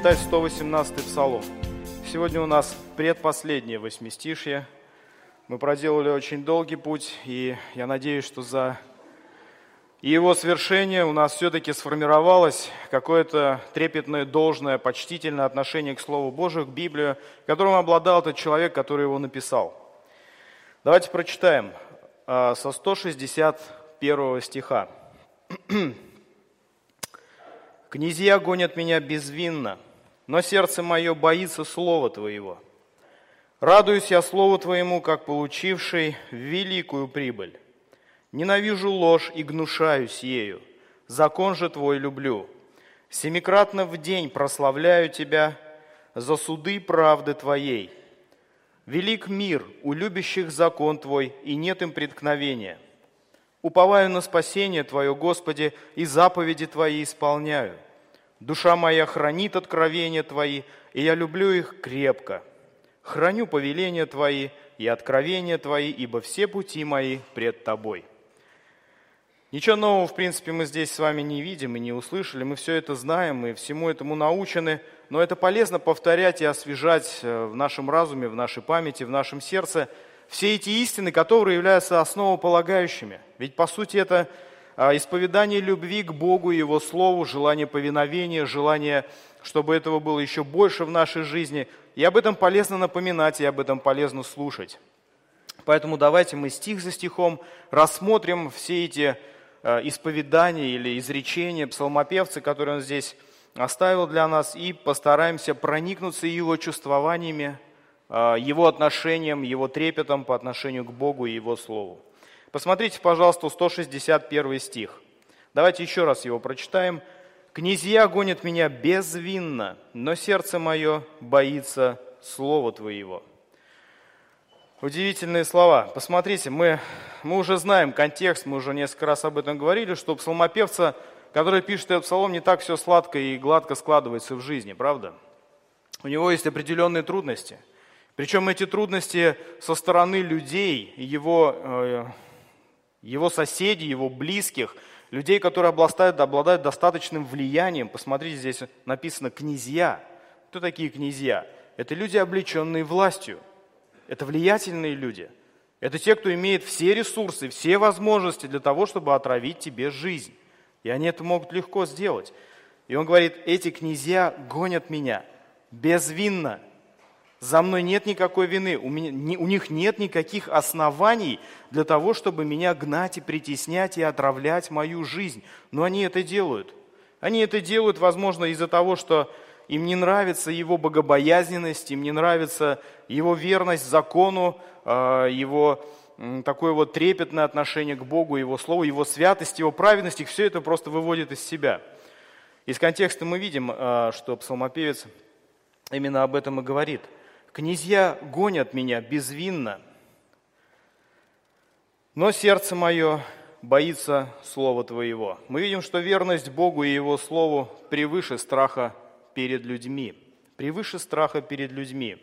читать 118-й псалом. Сегодня у нас предпоследнее восьмистишье. Мы проделали очень долгий путь, и я надеюсь, что за его свершение у нас все-таки сформировалось какое-то трепетное, должное, почтительное отношение к Слову Божию, к Библии, которым обладал этот человек, который его написал. Давайте прочитаем а, со 161 стиха. «Князья гонят меня безвинно, но сердце мое боится слова Твоего. Радуюсь я Слову Твоему, как получивший великую прибыль. Ненавижу ложь и гнушаюсь ею. Закон же Твой люблю. Семикратно в день прославляю Тебя за суды правды Твоей. Велик мир у любящих закон Твой, и нет им преткновения. Уповаю на спасение Твое, Господи, и заповеди Твои исполняю. Душа моя хранит откровения Твои, и я люблю их крепко. Храню повеления Твои и откровения Твои, ибо все пути мои пред Тобой. Ничего нового, в принципе, мы здесь с вами не видим и не услышали. Мы все это знаем, мы всему этому научены. Но это полезно повторять и освежать э, в нашем разуме, в нашей памяти, в нашем сердце все эти истины, которые являются основополагающими. Ведь, по сути, это исповедание любви к Богу и Его Слову, желание повиновения, желание, чтобы этого было еще больше в нашей жизни. И об этом полезно напоминать, и об этом полезно слушать. Поэтому давайте мы стих за стихом рассмотрим все эти а, исповедания или изречения псалмопевца, которые он здесь оставил для нас, и постараемся проникнуться его чувствованиями, а, его отношением, его трепетом по отношению к Богу и Его Слову. Посмотрите, пожалуйста, 161 стих. Давайте еще раз его прочитаем. «Князья гонят меня безвинно, но сердце мое боится Слова Твоего». Удивительные слова. Посмотрите, мы, мы уже знаем контекст, мы уже несколько раз об этом говорили, что псалмопевца, который пишет этот псалом, не так все сладко и гладко складывается в жизни, правда? У него есть определенные трудности. Причем эти трудности со стороны людей, его э, его соседей, его близких, людей, которые обладают, обладают достаточным влиянием. Посмотрите, здесь написано «князья». Кто такие князья? Это люди, облеченные властью. Это влиятельные люди. Это те, кто имеет все ресурсы, все возможности для того, чтобы отравить тебе жизнь. И они это могут легко сделать. И он говорит, эти князья гонят меня безвинно – за мной нет никакой вины, у, меня, у них нет никаких оснований для того, чтобы меня гнать и притеснять и отравлять мою жизнь. Но они это делают. Они это делают, возможно, из-за того, что им не нравится его богобоязненность, им не нравится его верность закону, а, его такое вот трепетное отношение к Богу, Его Слову, Его святость, Его праведность, их все это просто выводит из себя. Из контекста мы видим, а, что псалмопевец именно об этом и говорит – Князья гонят меня безвинно, но сердце мое боится Слова Твоего. Мы видим, что верность Богу и Его Слову превыше страха перед людьми. Превыше страха перед людьми.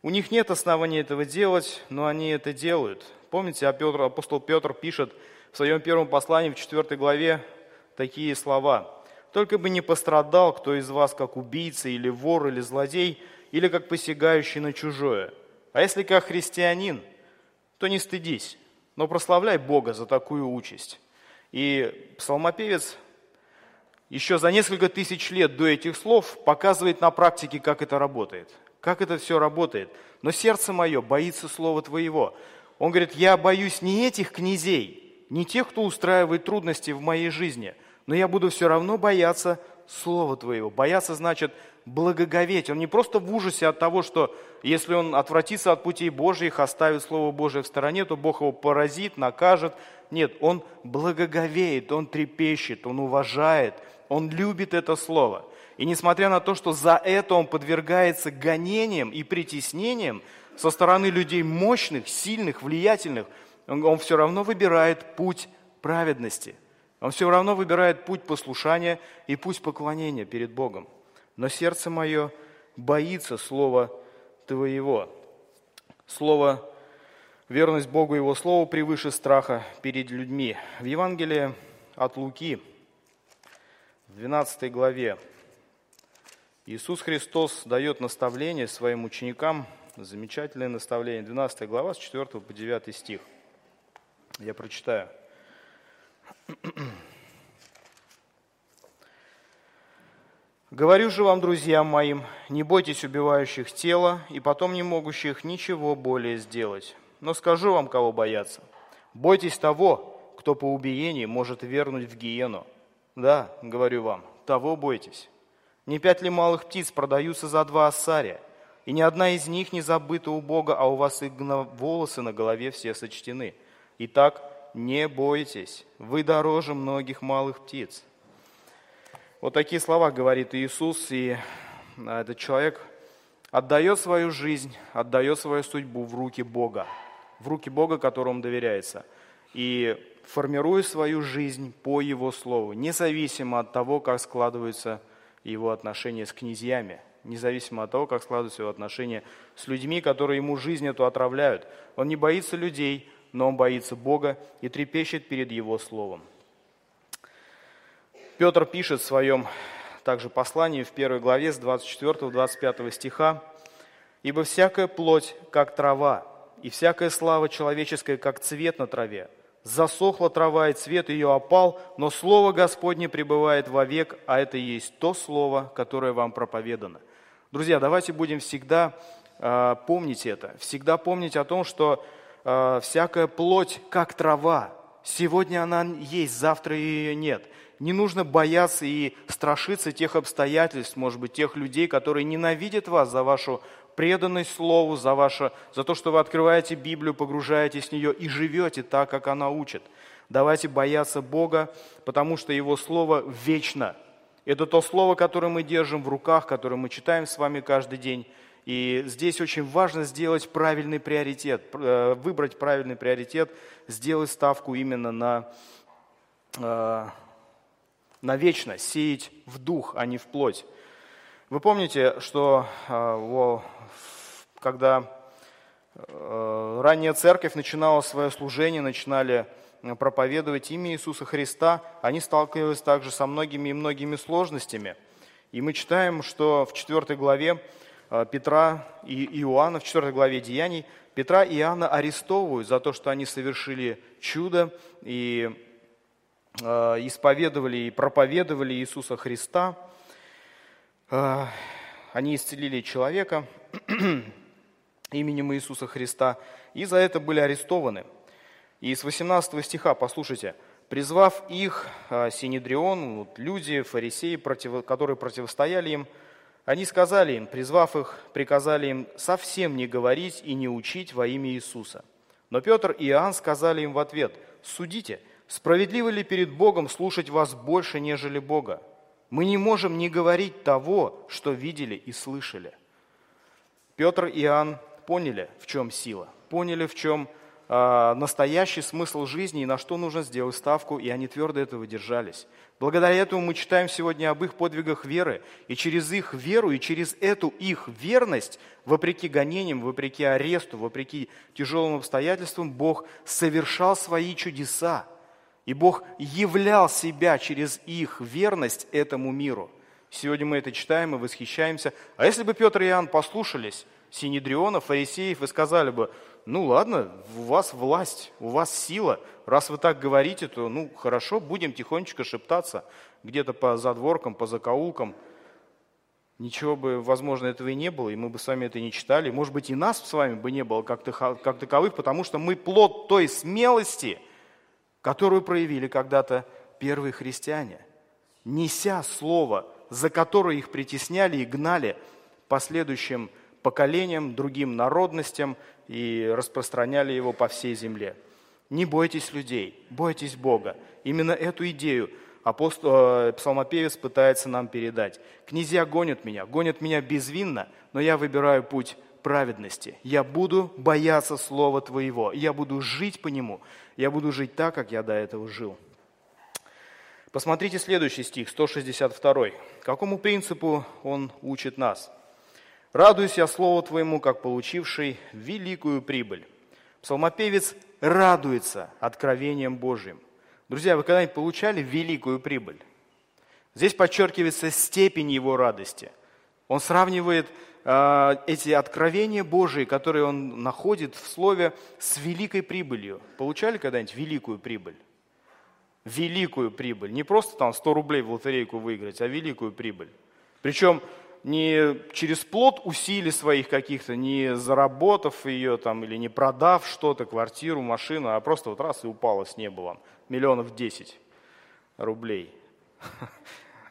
У них нет оснований этого делать, но они это делают. Помните, апостол Петр пишет в своем первом послании в 4 главе такие слова. «Только бы не пострадал кто из вас, как убийца или вор или злодей, или как посягающий на чужое. А если как христианин, то не стыдись, но прославляй Бога за такую участь. И псалмопевец еще за несколько тысяч лет до этих слов показывает на практике, как это работает. Как это все работает. Но сердце мое боится слова твоего. Он говорит, я боюсь не этих князей, не тех, кто устраивает трудности в моей жизни, но я буду все равно бояться слова твоего. Бояться значит благоговеть. Он не просто в ужасе от того, что если он отвратится от путей Божьих, оставит Слово Божие в стороне, то Бог его поразит, накажет. Нет, он благоговеет, он трепещет, он уважает, он любит это Слово. И несмотря на то, что за это он подвергается гонениям и притеснениям со стороны людей мощных, сильных, влиятельных, он, он все равно выбирает путь праведности. Он все равно выбирает путь послушания и путь поклонения перед Богом но сердце мое боится слова Твоего. Слово верность Богу Его Слову превыше страха перед людьми. В Евангелии от Луки, в 12 главе, Иисус Христос дает наставление своим ученикам, замечательное наставление, 12 глава, с 4 по 9 стих. Я прочитаю. Говорю же вам, друзьям моим, не бойтесь убивающих тело и потом не могущих ничего более сделать. Но скажу вам, кого бояться. Бойтесь того, кто по убиении может вернуть в гиену. Да, говорю вам, того бойтесь. Не пять ли малых птиц продаются за два ассария, и ни одна из них не забыта у Бога, а у вас и волосы на голове все сочтены. Итак, не бойтесь, вы дороже многих малых птиц. Вот такие слова говорит Иисус, и а, этот человек отдает свою жизнь, отдает свою судьбу в руки Бога, в руки Бога, которому доверяется, и формирует свою жизнь по Его Слову, независимо от того, как складываются его отношения с князьями, независимо от того, как складываются его отношения с людьми, которые ему жизнь эту отравляют. Он не боится людей, но он боится Бога и трепещет перед Его Словом. Петр пишет в своем также послании в первой главе с 24-25 стиха, «Ибо всякая плоть, как трава, и всякая слава человеческая, как цвет на траве. Засохла трава, и цвет ее опал, но Слово Господне пребывает вовек, а это и есть то Слово, которое вам проповедано». Друзья, давайте будем всегда э, помнить это, всегда помнить о том, что э, всякая плоть, как трава, сегодня она есть, завтра ее нет – не нужно бояться и страшиться тех обстоятельств, может быть, тех людей, которые ненавидят вас за вашу преданность Слову, за, ваше, за то, что вы открываете Библию, погружаетесь в нее и живете так, как она учит. Давайте бояться Бога, потому что Его Слово вечно. Это то Слово, которое мы держим в руках, которое мы читаем с вами каждый день. И здесь очень важно сделать правильный приоритет, э, выбрать правильный приоритет, сделать ставку именно на э, навечно сеять в дух, а не в плоть. Вы помните, что а, когда э, ранняя церковь начинала свое служение, начинали э, проповедовать имя Иисуса Христа, они сталкивались также со многими и многими сложностями. И мы читаем, что в 4 главе э, Петра и Иоанна, в 4 главе Деяний, Петра и Иоанна арестовывают за то, что они совершили чудо и исповедовали и проповедовали Иисуса Христа. Э, они исцелили человека именем Иисуса Христа и за это были арестованы. И с 18 стиха, послушайте, призвав их, э, Синедрион, вот люди, фарисеи, против, которые противостояли им, они сказали им, призвав их, приказали им совсем не говорить и не учить во имя Иисуса. Но Петр и Иоанн сказали им в ответ, судите – Справедливо ли перед Богом слушать вас больше, нежели Бога? Мы не можем не говорить того, что видели и слышали. Петр и Иоанн поняли, в чем сила, поняли, в чем э, настоящий смысл жизни и на что нужно сделать ставку, и они твердо этого держались. Благодаря этому мы читаем сегодня об их подвигах веры, и через их веру, и через эту их верность, вопреки гонениям, вопреки аресту, вопреки тяжелым обстоятельствам, Бог совершал свои чудеса. И Бог являл себя через их верность этому миру. Сегодня мы это читаем и восхищаемся. А если бы Петр и Иоанн послушались Синедриона, фарисеев и сказали бы, ну ладно, у вас власть, у вас сила, раз вы так говорите, то ну хорошо, будем тихонечко шептаться где-то по задворкам, по закоулкам. Ничего бы, возможно, этого и не было, и мы бы с вами это не читали. Может быть, и нас с вами бы не было как, как таковых, потому что мы плод той смелости – которую проявили когда-то первые христиане, неся слово, за которое их притесняли и гнали последующим поколениям, другим народностям и распространяли его по всей земле. Не бойтесь людей, бойтесь Бога. Именно эту идею апостол, э, псалмопевец пытается нам передать. Князья гонят меня, гонят меня безвинно, но я выбираю путь праведности. Я буду бояться Слова Твоего, я буду жить по Нему, я буду жить так, как я до этого жил. Посмотрите следующий стих, 162. Какому принципу он учит нас? «Радуйся Слову Твоему, как получивший великую прибыль». Псалмопевец радуется откровением Божьим. Друзья, вы когда-нибудь получали великую прибыль? Здесь подчеркивается степень его радости – Он сравнивает эти откровения Божии, которые он находит в Слове, с великой прибылью. Получали когда-нибудь великую прибыль? Великую прибыль. Не просто там 100 рублей в лотерейку выиграть, а великую прибыль. Причем не через плод усилий своих каких-то, не заработав ее там или не продав что-то, квартиру, машину, а просто вот раз и упало с неба вам. Миллионов 10 рублей.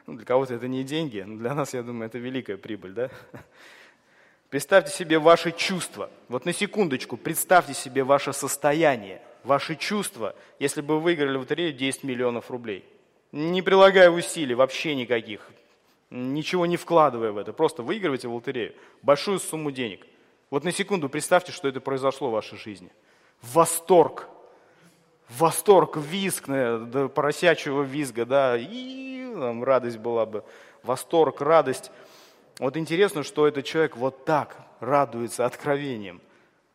Ну, для кого-то это не деньги, но для нас, я думаю, это великая прибыль, да? Представьте себе ваши чувства. Вот на секундочку, представьте себе ваше состояние, ваши чувства, если бы вы выиграли в лотерею 10 миллионов рублей. Не прилагая усилий вообще никаких, ничего не вкладывая в это, просто выигрываете в лотерею большую сумму денег. Вот на секунду представьте, что это произошло в вашей жизни. Восторг, восторг, визг, до поросячьего визга, да, и там, радость была бы, восторг, радость. Вот интересно, что этот человек вот так радуется откровением.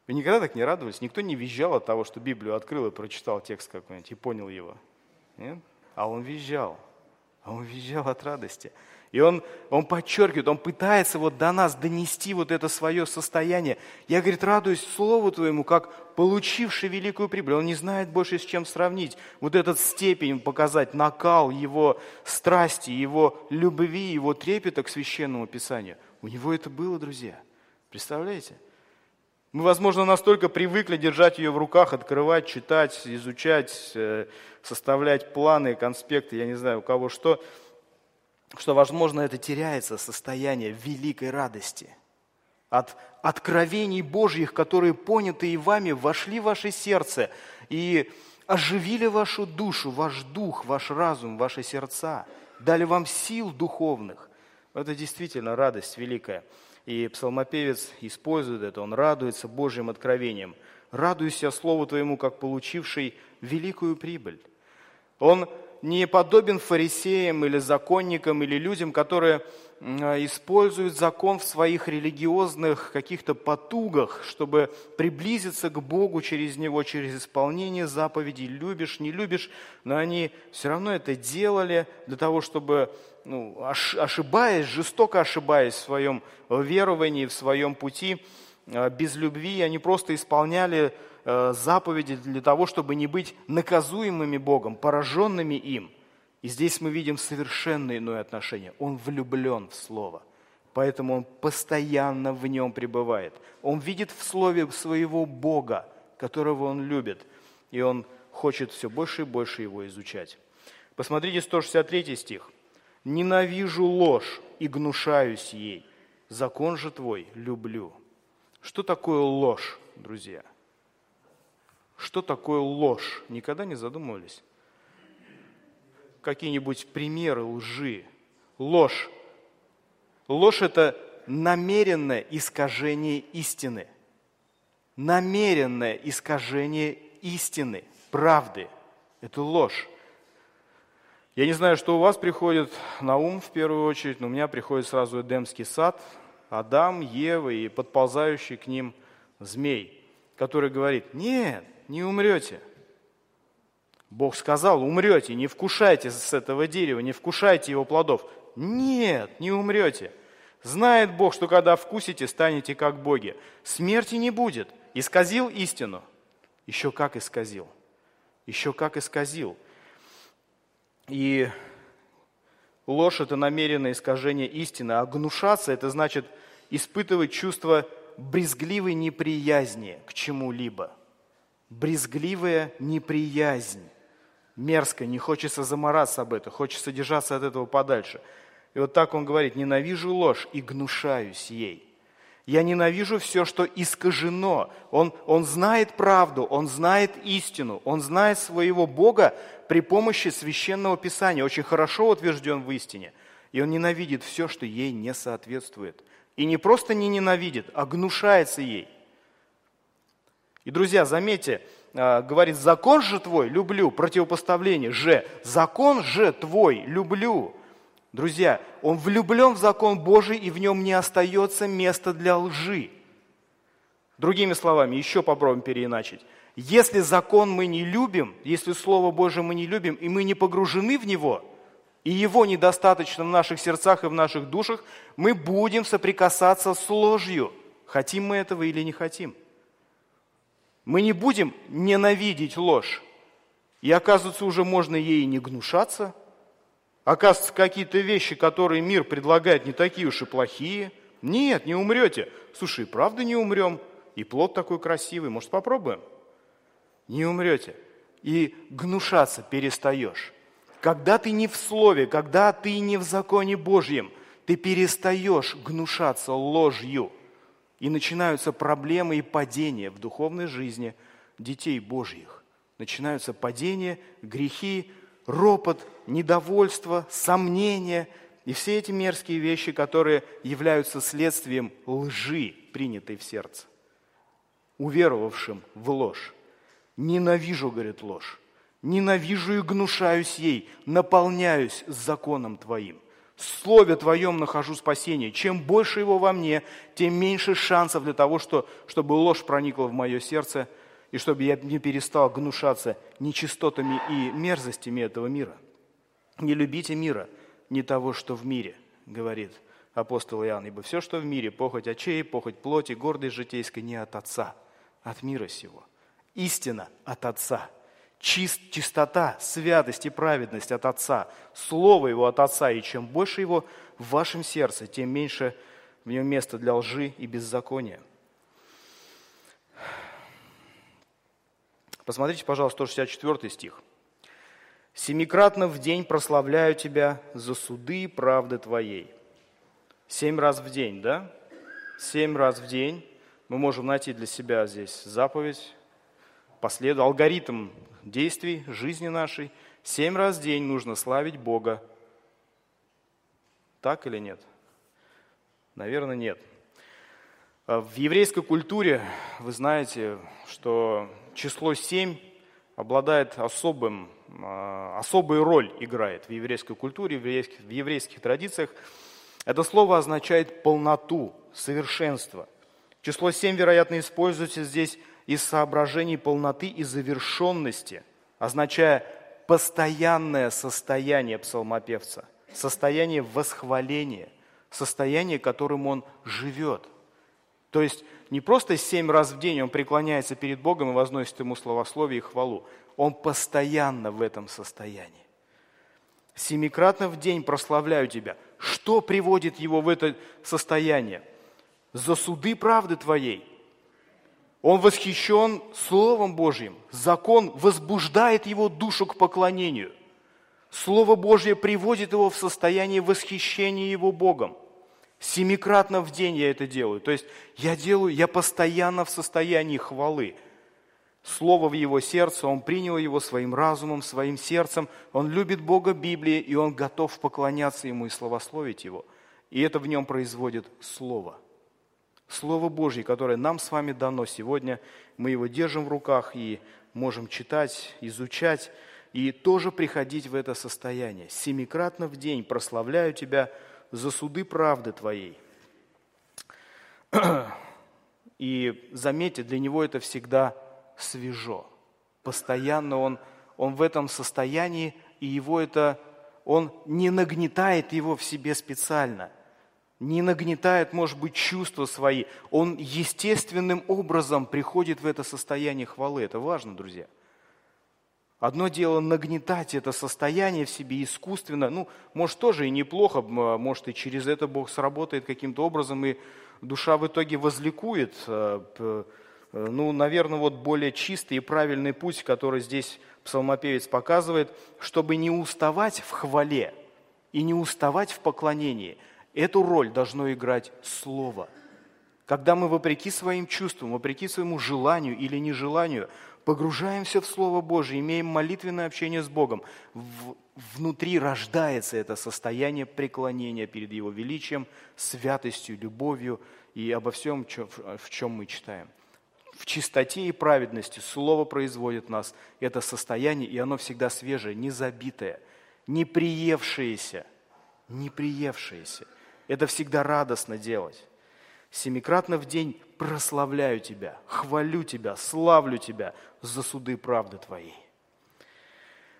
Вы никогда так не радовались? Никто не визжал от того, что Библию открыл и прочитал текст какой-нибудь и понял его. Нет? А он визжал. А он визжал от радости. И он, он подчеркивает, он пытается вот до нас донести вот это свое состояние. Я, говорит, радуюсь Слову Твоему, как получивший великую прибыль. Он не знает больше с чем сравнить. Вот этот степень показать, накал его страсти, его любви, его трепета к Священному Писанию. У него это было, друзья. Представляете? Мы, возможно, настолько привыкли держать ее в руках, открывать, читать, изучать, э, составлять планы, конспекты, я не знаю, у кого что – что, возможно, это теряется состояние великой радости от откровений Божьих, которые поняты и вами, вошли в ваше сердце и оживили вашу душу, ваш дух, ваш разум, ваши сердца, дали вам сил духовных. Это действительно радость великая. И псалмопевец использует это, он радуется Божьим откровением. «Радуйся Слову Твоему, как получивший великую прибыль». Он не подобен фарисеям или законникам или людям, которые используют закон в своих религиозных каких-то потугах, чтобы приблизиться к Богу через него, через исполнение заповедей. Любишь, не любишь, но они все равно это делали для того, чтобы, ну, ошибаясь, жестоко ошибаясь в своем веровании, в своем пути, а, без любви, они просто исполняли Э, заповеди для того, чтобы не быть наказуемыми Богом, пораженными им. И здесь мы видим совершенно иное отношение. Он влюблен в Слово, поэтому он постоянно в нем пребывает. Он видит в Слове своего Бога, которого он любит, и он хочет все больше и больше его изучать. Посмотрите 163 стих. «Ненавижу ложь и гнушаюсь ей, закон же твой люблю». Что такое ложь, друзья? – что такое ложь? Никогда не задумывались? Какие-нибудь примеры лжи? Ложь. Ложь – это намеренное искажение истины. Намеренное искажение истины, правды. Это ложь. Я не знаю, что у вас приходит на ум в первую очередь, но у меня приходит сразу Эдемский сад, Адам, Ева и подползающий к ним змей, который говорит, нет, не умрете. Бог сказал, умрете, не вкушайте с этого дерева, не вкушайте его плодов. Нет, не умрете. Знает Бог, что когда вкусите, станете как боги. Смерти не будет. Исказил истину. Еще как исказил. Еще как исказил. И ложь – это намеренное искажение истины, а гнушаться – это значит испытывать чувство брезгливой неприязни к чему-либо – брезгливая неприязнь. Мерзко, не хочется замораться об этом, хочется держаться от этого подальше. И вот так он говорит, ненавижу ложь и гнушаюсь ей. Я ненавижу все, что искажено. Он, он знает правду, он знает истину, он знает своего Бога при помощи священного писания, очень хорошо утвержден в истине. И он ненавидит все, что ей не соответствует. И не просто не ненавидит, а гнушается ей. И, друзья, заметьте, а, говорит, закон же твой люблю, противопоставление же, закон же твой люблю. Друзья, он влюблен в закон Божий, и в нем не остается места для лжи. Другими словами, еще попробуем переиначить. Если закон мы не любим, если Слово Божие мы не любим, и мы не погружены в него, и его недостаточно в наших сердцах и в наших душах, мы будем соприкасаться с ложью, хотим мы этого или не хотим. Мы не будем ненавидеть ложь, и оказывается, уже можно ей не гнушаться. Оказывается, какие-то вещи, которые мир предлагает, не такие уж и плохие. Нет, не умрете. Слушай, правда не умрем? И плод такой красивый, может попробуем? Не умрете. И гнушаться перестаешь. Когда ты не в Слове, когда ты не в законе Божьем, ты перестаешь гнушаться ложью. И начинаются проблемы и падения в духовной жизни детей Божьих. Начинаются падения, грехи, ропот, недовольство, сомнения и все эти мерзкие вещи, которые являются следствием лжи, принятой в сердце, уверовавшим в ложь. Ненавижу, говорит, ложь. Ненавижу и гнушаюсь ей, наполняюсь законом Твоим. В Слове Твоем нахожу спасение. Чем больше его во мне, тем меньше шансов для того, что, чтобы ложь проникла в мое сердце, и чтобы я не перестал гнушаться нечистотами и мерзостями этого мира. Не любите мира, не того, что в мире, говорит апостол Иоанн, ибо все, что в мире, похоть очей, похоть плоти, гордость житейская, не от Отца, от мира сего. Истина от Отца – чист, чистота, святость и праведность от Отца, Слово Его от Отца, и чем больше Его в вашем сердце, тем меньше в нем места для лжи и беззакония. Посмотрите, пожалуйста, 164 стих. «Семикратно в день прославляю Тебя за суды и правды Твоей». Семь раз в день, да? Семь раз в день мы можем найти для себя здесь заповедь, послед... алгоритм действий жизни нашей. Семь раз в день нужно славить Бога. Так или нет? Наверное, нет. А в еврейской культуре вы знаете, что число семь обладает особым, а, особой роль играет в еврейской культуре, в еврейских, в еврейских традициях. Это слово означает полноту, совершенство. Число семь, вероятно, используется здесь из соображений полноты и завершенности, означая постоянное состояние псалмопевца, состояние восхваления, состояние, которым он живет. То есть не просто семь раз в день он преклоняется перед Богом и возносит ему словословие и хвалу. Он постоянно в этом состоянии. Семикратно в день прославляю тебя. Что приводит его в это состояние? За суды правды твоей – он восхищен Словом Божьим. Закон возбуждает его душу к поклонению. Слово Божье приводит его в состояние восхищения его Богом. Семикратно в день я это делаю. То есть я делаю, я постоянно в состоянии хвалы. Слово в его сердце, он принял его своим разумом, своим сердцем. Он любит Бога Библии, и он готов поклоняться ему и славословить его. И это в нем производит Слово – Слово Божье, которое нам с вами дано сегодня, мы его держим в руках и можем читать, изучать и тоже приходить в это состояние. Семикратно в день прославляю Тебя за суды правды Твоей. И заметьте, для него это всегда свежо. Постоянно он, он в этом состоянии, и его это, он не нагнетает его в себе специально не нагнетает, может быть, чувства свои. Он естественным образом приходит в это состояние хвалы. Это важно, друзья. Одно дело нагнетать это состояние в себе искусственно. Ну, может, тоже и неплохо, может, и через это Бог сработает каким-то образом, и душа в итоге возликует. Э, э, ну, наверное, вот более чистый и правильный путь, который здесь псалмопевец показывает, чтобы не уставать в хвале и не уставать в поклонении – Эту роль должно играть Слово. Когда мы, вопреки своим чувствам, вопреки своему желанию или нежеланию, погружаемся в Слово Божие, имеем молитвенное общение с Богом, в, внутри рождается это состояние преклонения перед Его величием, святостью, любовью и обо всем, в чем мы читаем. В чистоте и праведности Слово производит нас это состояние, и оно всегда свежее, не забитое, не приевшееся, не приевшееся. Это всегда радостно делать. Семикратно в день прославляю Тебя, хвалю Тебя, славлю Тебя за суды правды Твоей.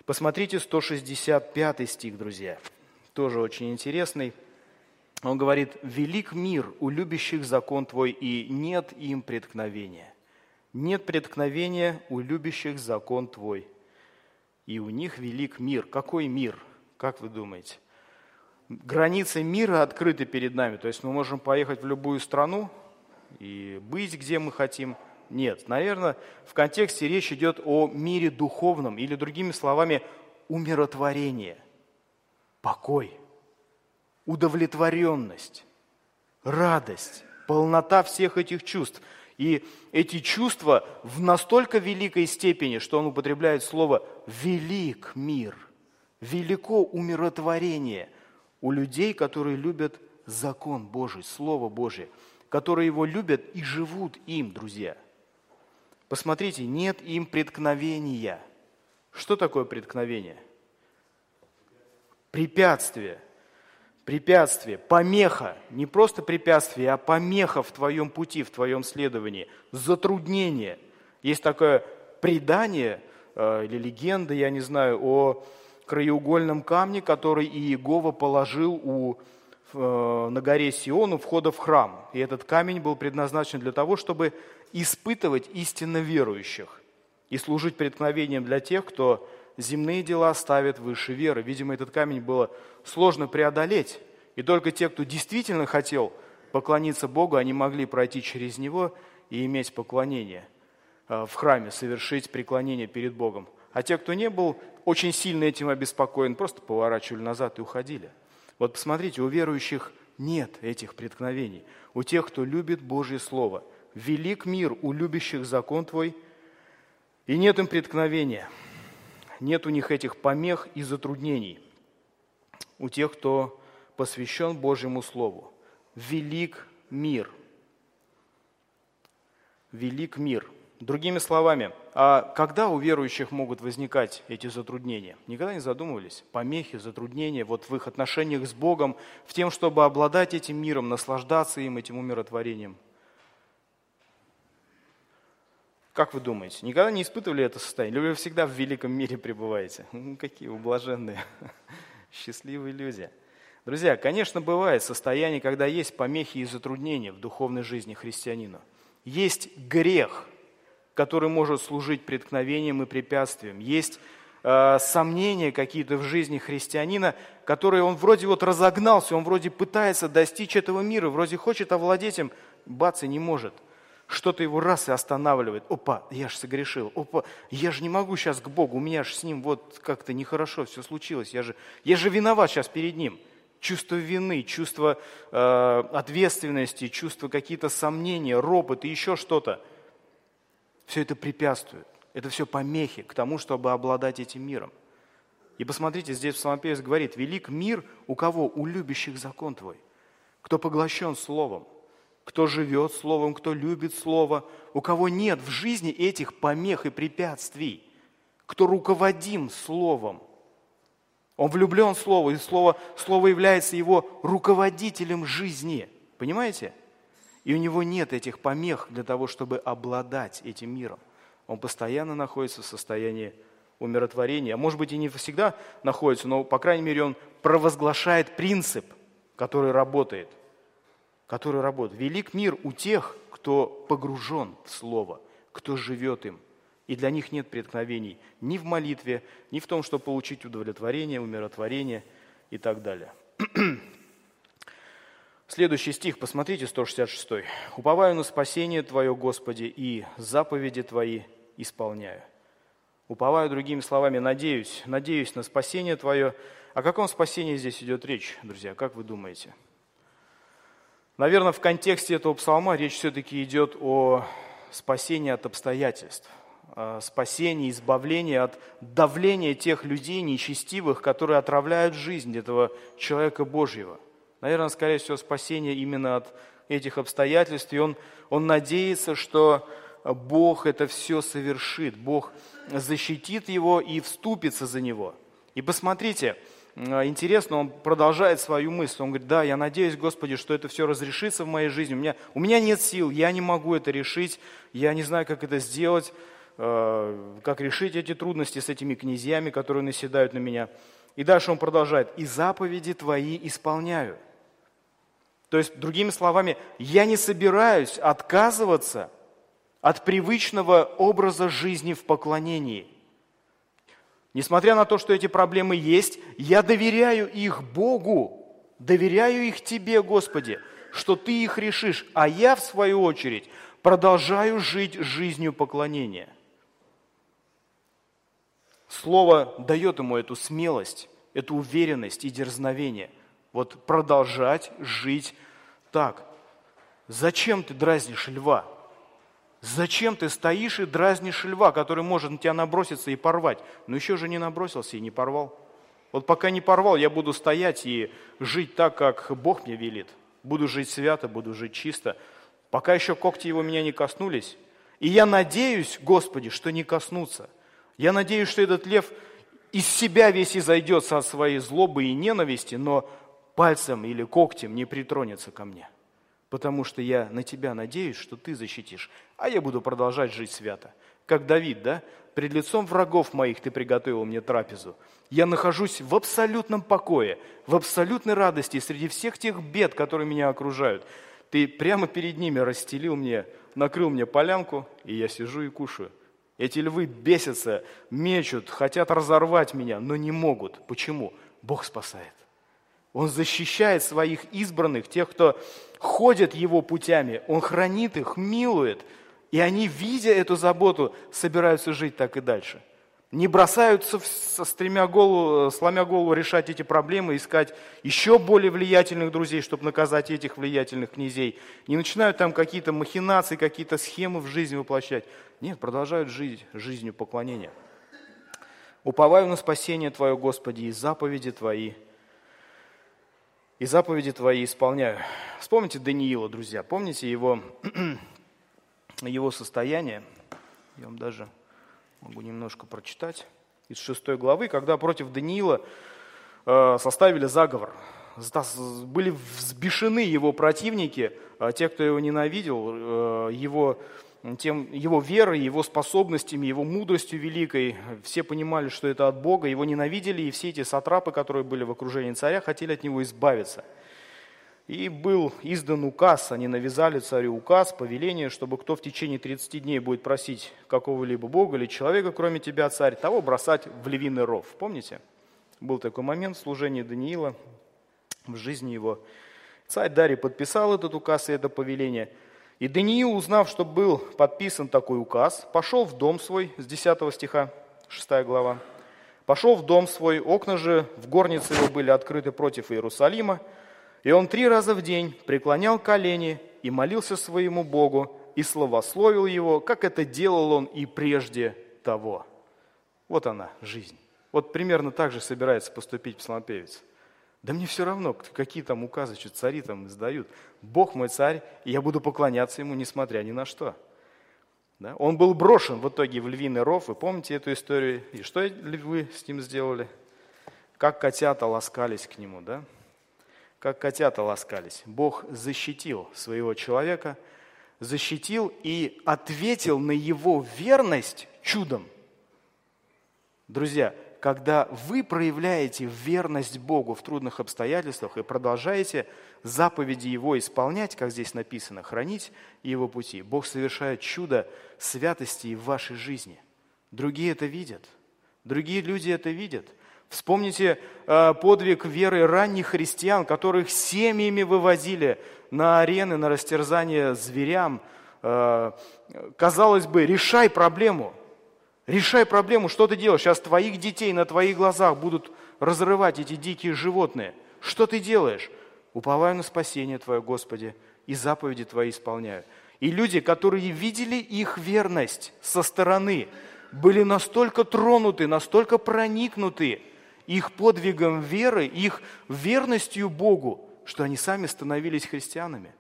Посмотрите 165 стих, друзья. тоже очень интересный. Он говорит, «Велик мир у любящих закон Твой, и нет им преткновения». Нет преткновения у любящих закон Твой. И у них велик мир. Какой мир? Как вы думаете? Границы мира открыты перед нами. То есть мы можем поехать в любую страну и быть, где мы хотим. Нет, наверное, в контексте речь идет о мире духовном или, другими словами, умиротворение, покой, удовлетворенность, радость, полнота всех этих чувств – и эти чувства в настолько великой степени, что он употребляет слово «велик мир», «велико умиротворение» у людей, которые любят закон Божий, Слово Божие, которые его любят и живут им, друзья. Посмотрите, нет им преткновения. Что такое преткновение? Препятствие – препятствие, помеха, не просто препятствие, а помеха в твоем пути, в твоем следовании, затруднение. Есть такое предание э, или легенда, я не знаю, о краеугольном камне, который Иегова положил у, э, на горе Сион у входа в храм. И этот камень был предназначен для того, чтобы испытывать истинно верующих и служить преткновением для тех, кто земные дела ставят выше веры. Видимо, этот камень было сложно преодолеть, и только те, кто действительно хотел поклониться Богу, они могли пройти через него и иметь поклонение э, в храме, совершить преклонение перед Богом. А те, кто не был очень сильно этим обеспокоен, просто поворачивали назад и уходили. Вот посмотрите, у верующих нет этих преткновений. У тех, кто любит Божье Слово. Велик мир у любящих закон Твой, и нет им преткновения – нет у них этих помех и затруднений. У тех, кто посвящен Божьему Слову. Велик мир. Велик мир. Другими словами, а когда у верующих могут возникать эти затруднения? Никогда не задумывались? Помехи, затруднения вот в их отношениях с Богом, в тем, чтобы обладать этим миром, наслаждаться им, этим умиротворением – как вы думаете, никогда не испытывали это состояние? Или вы всегда в великом мире пребываете? Ну, какие вы блаженные, счастливые люди. Друзья, конечно, бывает состояние, когда есть помехи и затруднения в духовной жизни христианина. Есть грех, который может служить преткновением и препятствием. Есть э, сомнения какие-то в жизни христианина, которые он вроде вот разогнался, он вроде пытается достичь этого мира, вроде хочет овладеть им, бац, и не может что-то его раз и останавливает. Опа, я же согрешил. Опа, я же не могу сейчас к Богу, у меня же с ним вот как-то нехорошо все случилось. Я же, я же виноват сейчас перед ним. Чувство вины, чувство э, ответственности, чувство какие-то сомнения, ропот и еще что-то. Все это препятствует. Это все помехи к тому, чтобы обладать этим миром. И посмотрите, здесь Псалмопевец говорит, велик мир у кого? У любящих закон твой, кто поглощен словом кто живет Словом, кто любит Слово, у кого нет в жизни этих помех и препятствий, кто руководим Словом. Он влюблен в Слово, и Слово, Слово является его руководителем жизни. Понимаете? И у него нет этих помех для того, чтобы обладать этим миром. Он постоянно находится в состоянии умиротворения. А может быть и не всегда находится, но, по крайней мере, он провозглашает принцип, который работает – который работает. Велик мир у тех, кто погружен в Слово, кто живет им. И для них нет преткновений ни в молитве, ни в том, чтобы получить удовлетворение, умиротворение и так далее. Следующий стих, посмотрите, 166. «Уповаю на спасение Твое, Господи, и заповеди Твои исполняю». Уповаю, другими словами, надеюсь, надеюсь на спасение Твое. О каком спасении здесь идет речь, друзья, как вы думаете? – Наверное, в контексте этого псалма речь все-таки идет о спасении от обстоятельств, спасении, избавлении от давления тех людей нечестивых, которые отравляют жизнь этого человека Божьего. Наверное, скорее всего, спасение именно от этих обстоятельств, и он, он надеется, что Бог это все совершит, Бог защитит его и вступится за него. И посмотрите, а, интересно, он продолжает свою мысль. Он говорит, да, я надеюсь, Господи, что это все разрешится в моей жизни. У меня, у меня нет сил, я не могу это решить, я не знаю, как это сделать, а, как решить эти трудности с этими князьями, которые наседают на меня. И дальше он продолжает. «И заповеди твои исполняю». То есть, другими словами, я не собираюсь отказываться от привычного образа жизни в поклонении. Несмотря на то, что эти проблемы есть, я доверяю их Богу, доверяю их Тебе, Господи, что Ты их решишь, а я, в свою очередь, продолжаю жить жизнью поклонения. Слово дает ему эту смелость, эту уверенность и дерзновение. Вот продолжать жить так. Зачем ты дразнишь льва? Зачем ты стоишь и дразнишь льва, который может на тебя наброситься и порвать? Но еще же не набросился и не порвал. Вот пока не порвал, я буду стоять и жить так, как Бог мне велит. Буду жить свято, буду жить чисто. Пока еще когти его меня не коснулись. И я надеюсь, Господи, что не коснутся. Я надеюсь, что этот лев из себя весь изойдется от своей злобы и ненависти, но пальцем или когтем не притронется ко мне. Потому что я на тебя надеюсь, что ты защитишь, а я буду продолжать жить свято. Как Давид, да? Пред лицом врагов моих ты приготовил мне трапезу. Я нахожусь в абсолютном покое, в абсолютной радости среди всех тех бед, которые меня окружают. Ты прямо перед ними расстелил мне, накрыл мне полянку, и я сижу и кушаю. Эти львы бесятся, мечут, хотят разорвать меня, но не могут. Почему? Бог спасает. Он защищает своих избранных, тех, кто ходит его путями. Он хранит их, милует. И они, видя эту заботу, собираются жить так и дальше – не бросаются, стремя голову, сломя голову, решать эти проблемы, искать еще более влиятельных друзей, чтобы наказать этих влиятельных князей. Не начинают там какие-то махинации, какие-то схемы в жизни воплощать. Нет, продолжают жить жизнью поклонения. Уповаю на спасение Твое, Господи, и заповеди Твои. И заповеди Твои исполняю. Вспомните Даниила, друзья. Помните его, его состояние? Я вам даже Могу немножко прочитать из шестой главы, когда против Даниила э, составили заговор. Были взбешены его противники, э, те, кто его ненавидел, э, его, тем, его верой, его способностями, его мудростью великой. Все понимали, что это от Бога, его ненавидели, и все эти сатрапы, которые были в окружении царя, хотели от него избавиться – и был издан указ, они навязали царю указ, повеление, чтобы кто в течение 30 дней будет просить какого-либо бога или человека, кроме тебя, царь, того бросать в львиный ров. Помните? Был такой момент в служении Даниила в жизни его. Царь Дарий подписал этот указ и это повеление. И Даниил, узнав, что был подписан такой указ, пошел в дом свой, с 10 стиха, 6 глава. Пошел в дом свой, окна же в горнице его были открыты против Иерусалима, и он три раза в день преклонял колени и молился своему Богу, и славословил его, как это делал он и прежде того. Вот она, жизнь. Вот примерно так же собирается поступить псалмопевец. Да мне все равно, какие там указы, что цари там издают. Бог мой царь, и я буду поклоняться ему, несмотря ни на что. Да? Он был брошен в итоге в львиный ров, вы помните эту историю? И что львы с ним сделали? Как котята ласкались к нему, да? как котята ласкались. Бог защитил своего человека, защитил и ответил на его верность чудом. Друзья, когда вы проявляете верность Богу в трудных обстоятельствах и продолжаете заповеди Его исполнять, как здесь написано, хранить Его пути, Бог совершает чудо святости в вашей жизни. Другие это видят. Другие люди это видят. Вспомните э, подвиг веры ранних христиан, которых семьями вывозили на арены, на растерзание зверям. Э, казалось бы, решай проблему. Решай проблему, что ты делаешь? Сейчас твоих детей на твоих глазах будут разрывать эти дикие животные. Что ты делаешь? Уповаю на спасение Твое, Господи, и заповеди Твои исполняю. И люди, которые видели их верность со стороны, были настолько тронуты, настолько проникнуты их подвигом веры, их верностью Богу, что они сами становились христианами.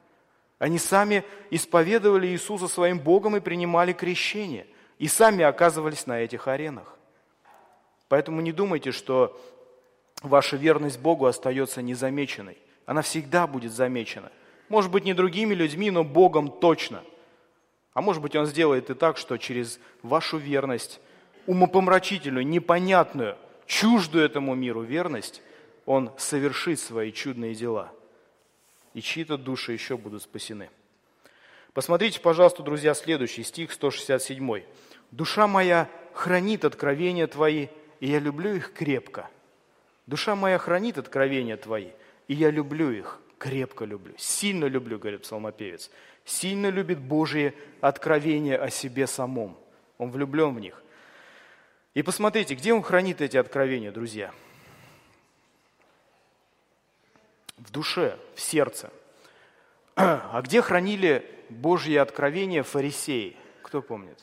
Они сами исповедовали Иисуса своим Богом и принимали крещение. И сами оказывались на этих аренах. Поэтому не думайте, что ваша верность Богу остается незамеченной. Она всегда будет замечена. Может быть, не другими людьми, но Богом точно. А может быть, Он сделает и так, что через вашу верность, умопомрачительную, непонятную, чуждую этому миру верность, он совершит свои чудные дела. И чьи-то души еще будут спасены. Посмотрите, пожалуйста, друзья, следующий стих, 167. «Душа моя хранит откровения Твои, и я люблю их крепко». Душа моя хранит откровения Твои, и я люблю их, крепко люблю, сильно люблю, говорит псалмопевец. Сильно любит Божие откровения о себе самом. Он влюблен в них. И посмотрите, где он хранит эти откровения, друзья? В душе, в сердце. А где хранили Божьи откровения фарисеи? Кто помнит?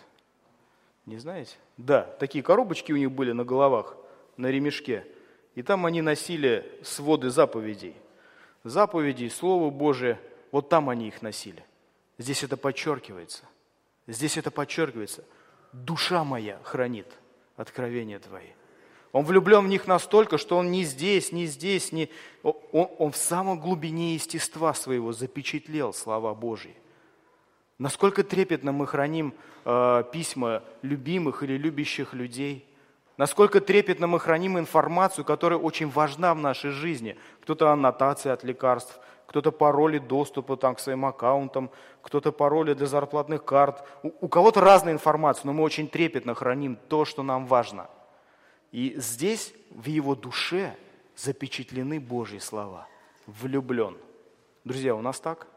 Не знаете? Да, такие коробочки у них были на головах, на ремешке. И там они носили своды заповедей. Заповедей, Слово Божие, вот там они их носили. Здесь это подчеркивается. Здесь это подчеркивается. Душа моя хранит откровения твои. Он влюблен в них настолько, что он не здесь, не здесь, не... Он, он в самом глубине естества своего запечатлел слова Божьи. Насколько трепетно мы храним э, письма любимых или любящих людей. Насколько трепетно мы храним информацию, которая очень важна в нашей жизни. Кто-то аннотации от лекарств, кто-то пароли доступа там, к своим аккаунтам, кто-то пароли для зарплатных карт. У, у кого-то разная информация, но мы очень трепетно храним то, что нам важно. И здесь в его душе запечатлены Божьи слова. Влюблен. Друзья, у нас так?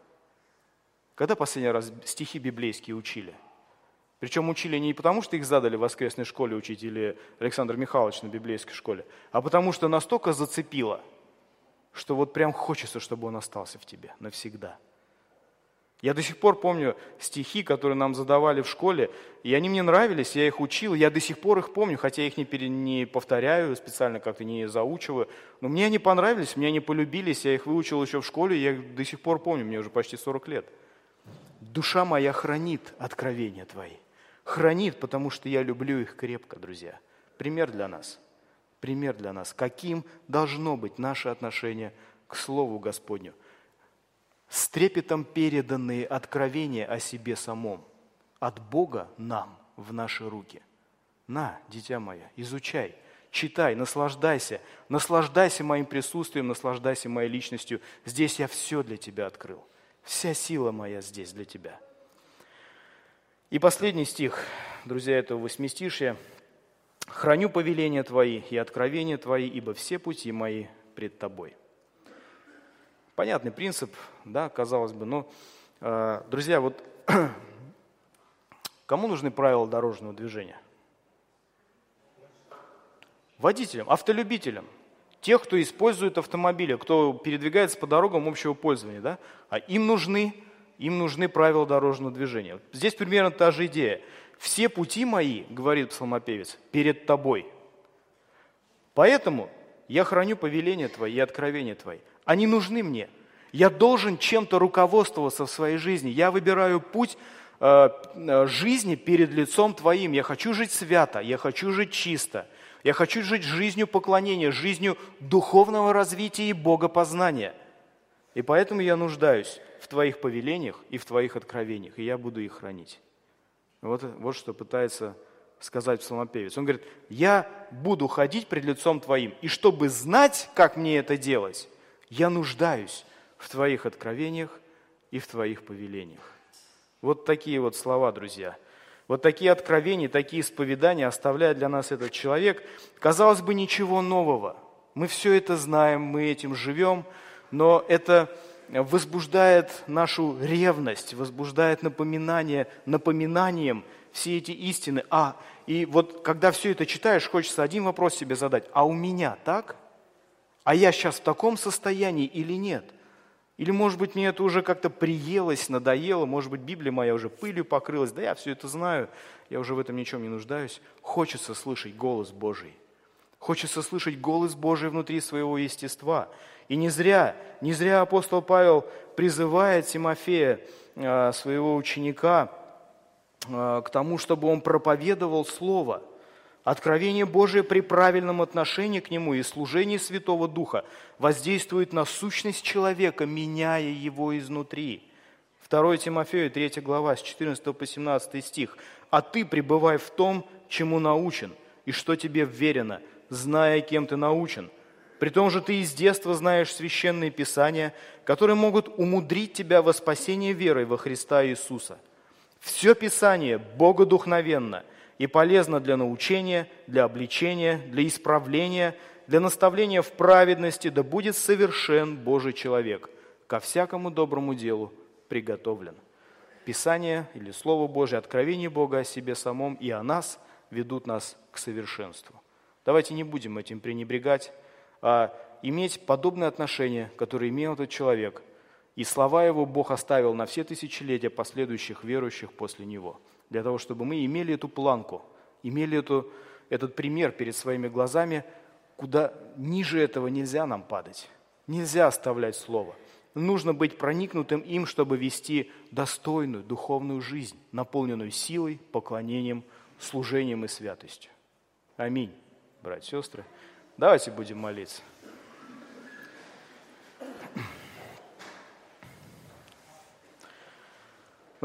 Когда последний раз стихи библейские учили? Причем учили не потому, что их задали в воскресной школе учить Александр Михайлович на библейской школе, а потому что настолько зацепило, что вот прям хочется, чтобы он остался в тебе навсегда. Я до сих пор помню стихи, которые нам задавали в школе, и они мне нравились, я их учил, я до сих пор их помню, хотя я их не, пере, не повторяю, специально как-то не заучиваю, но мне они понравились, мне они полюбились, я их выучил еще в школе, я их до сих пор помню, мне уже почти 40 лет – Душа моя хранит откровения Твои. Хранит, потому что я люблю их крепко, друзья. Пример для нас. Пример для нас. Каким должно быть наше отношение к Слову Господню. С трепетом переданные откровения о себе самом. От Бога нам в наши руки. На, дитя мое, изучай, читай, наслаждайся. Наслаждайся моим присутствием, наслаждайся моей личностью. Здесь я все для тебя открыл. Вся сила моя здесь для тебя. И последний стих, друзья, этого восьмистишья. «Храню повеления Твои и откровения Твои, ибо все пути мои пред Тобой». Понятный принцип, да, казалось бы, но, э, друзья, вот кому нужны правила дорожного движения? Водителям, автолюбителям тех, кто использует автомобили, кто передвигается по дорогам общего пользования, да, а им нужны, им нужны правила дорожного движения. Здесь примерно та же идея. Все пути мои, говорит псалмопевец, перед тобой. Поэтому я храню повеления твои и откровения твои. Они нужны мне. Я должен чем-то руководствоваться в своей жизни. Я выбираю путь э, э жизни перед лицом твоим. Я хочу жить свято, я хочу жить чисто. Я хочу жить жизнью поклонения, жизнью духовного развития и богопознания. И поэтому я нуждаюсь в Твоих повелениях и в Твоих откровениях, и я буду их хранить. Вот, вот что пытается сказать псалмопевец. Он говорит, я буду ходить пред лицом Твоим, и чтобы знать, как мне это делать, я нуждаюсь в Твоих откровениях и в Твоих повелениях. Вот такие вот слова, друзья – вот такие откровения, такие исповедания оставляет для нас этот человек. Казалось бы, ничего нового. Мы все это знаем, мы этим живем, но это возбуждает нашу ревность, возбуждает напоминание, напоминанием все эти истины. А, и вот когда все это читаешь, хочется один вопрос себе задать. А у меня так? А я сейчас в таком состоянии или нет? Или, может быть, мне это уже как-то приелось, надоело, может быть, Библия моя уже пылью покрылась, да я все это знаю, я уже в этом ничем не нуждаюсь. Хочется слышать голос Божий. Хочется слышать голос Божий внутри своего естества. И не зря, не зря апостол Павел призывает Тимофея, а, своего ученика, а, к тому, чтобы он проповедовал Слово – Откровение Божие при правильном отношении к Нему и служении Святого Духа воздействует на сущность человека, меняя его изнутри. 2 Тимофею, 3 глава, с 14 по 17 стих. «А ты пребывай в том, чему научен, и что тебе вверено, зная, кем ты научен. При том же ты из детства знаешь священные писания, которые могут умудрить тебя во спасение верой во Христа Иисуса. Все Писание богодухновенно и полезно для научения, для обличения, для исправления, для наставления в праведности, да будет совершен Божий человек, ко всякому доброму делу приготовлен. Писание или Слово Божие, откровение Бога о себе самом и о нас ведут нас к совершенству. Давайте не будем этим пренебрегать, а иметь подобное отношение, которое имел этот человек. И слова его Бог оставил на все тысячелетия последующих верующих после него, для того, чтобы мы имели эту планку, имели эту, этот пример перед своими глазами, куда ниже этого нельзя нам падать, нельзя оставлять слово. Нужно быть проникнутым им, чтобы вести достойную духовную жизнь, наполненную силой, поклонением, служением и святостью. Аминь, братья и сестры. Давайте будем молиться.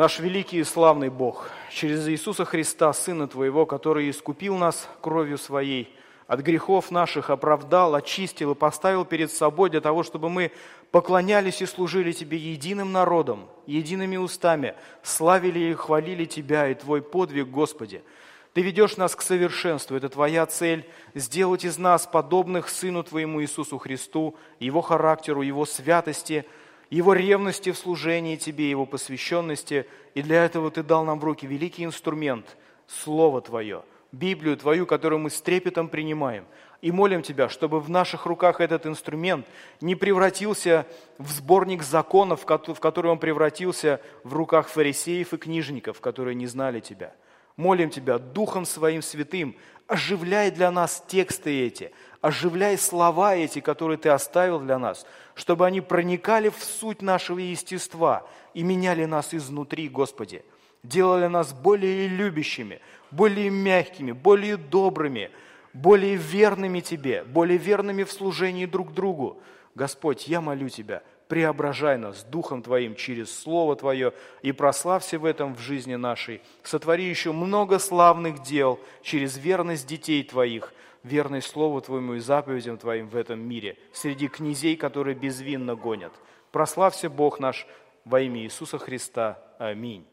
Наш великий и славный Бог, через Иисуса Христа, Сына Твоего, который искупил нас кровью Своей, от грехов наших оправдал, очистил и поставил перед собой для того, чтобы мы поклонялись и служили Тебе единым народом, едиными устами, славили и хвалили Тебя и Твой подвиг, Господи – ты ведешь нас к совершенству. Это Твоя цель – сделать из нас подобных Сыну Твоему Иисусу Христу, Его характеру, Его святости, Его ревности в служении Тебе, Его посвященности. И для этого Ты дал нам в руки великий инструмент – Слово Твое, Библию Твою, которую мы с трепетом принимаем. И молим Тебя, чтобы в наших руках этот инструмент не превратился в сборник законов, в который он превратился в руках фарисеев и книжников, которые не знали Тебя – Молим Тебя Духом Своим Святым, оживляй для нас тексты эти, оживляй слова эти, которые Ты оставил для нас, чтобы они проникали в суть нашего естества и меняли нас изнутри, Господи. Делали нас более любящими, более мягкими, более добрыми, более верными Тебе, более верными в служении друг другу. Господь, я молю Тебя, преображай нас Духом Твоим через Слово Твое и прославься в этом в жизни нашей. Сотвори еще много славных дел через верность детей Твоих, верность Слову Твоему и заповедям Твоим в этом мире, среди князей, которые безвинно гонят. Прославься Бог наш во имя Иисуса Христа. Аминь.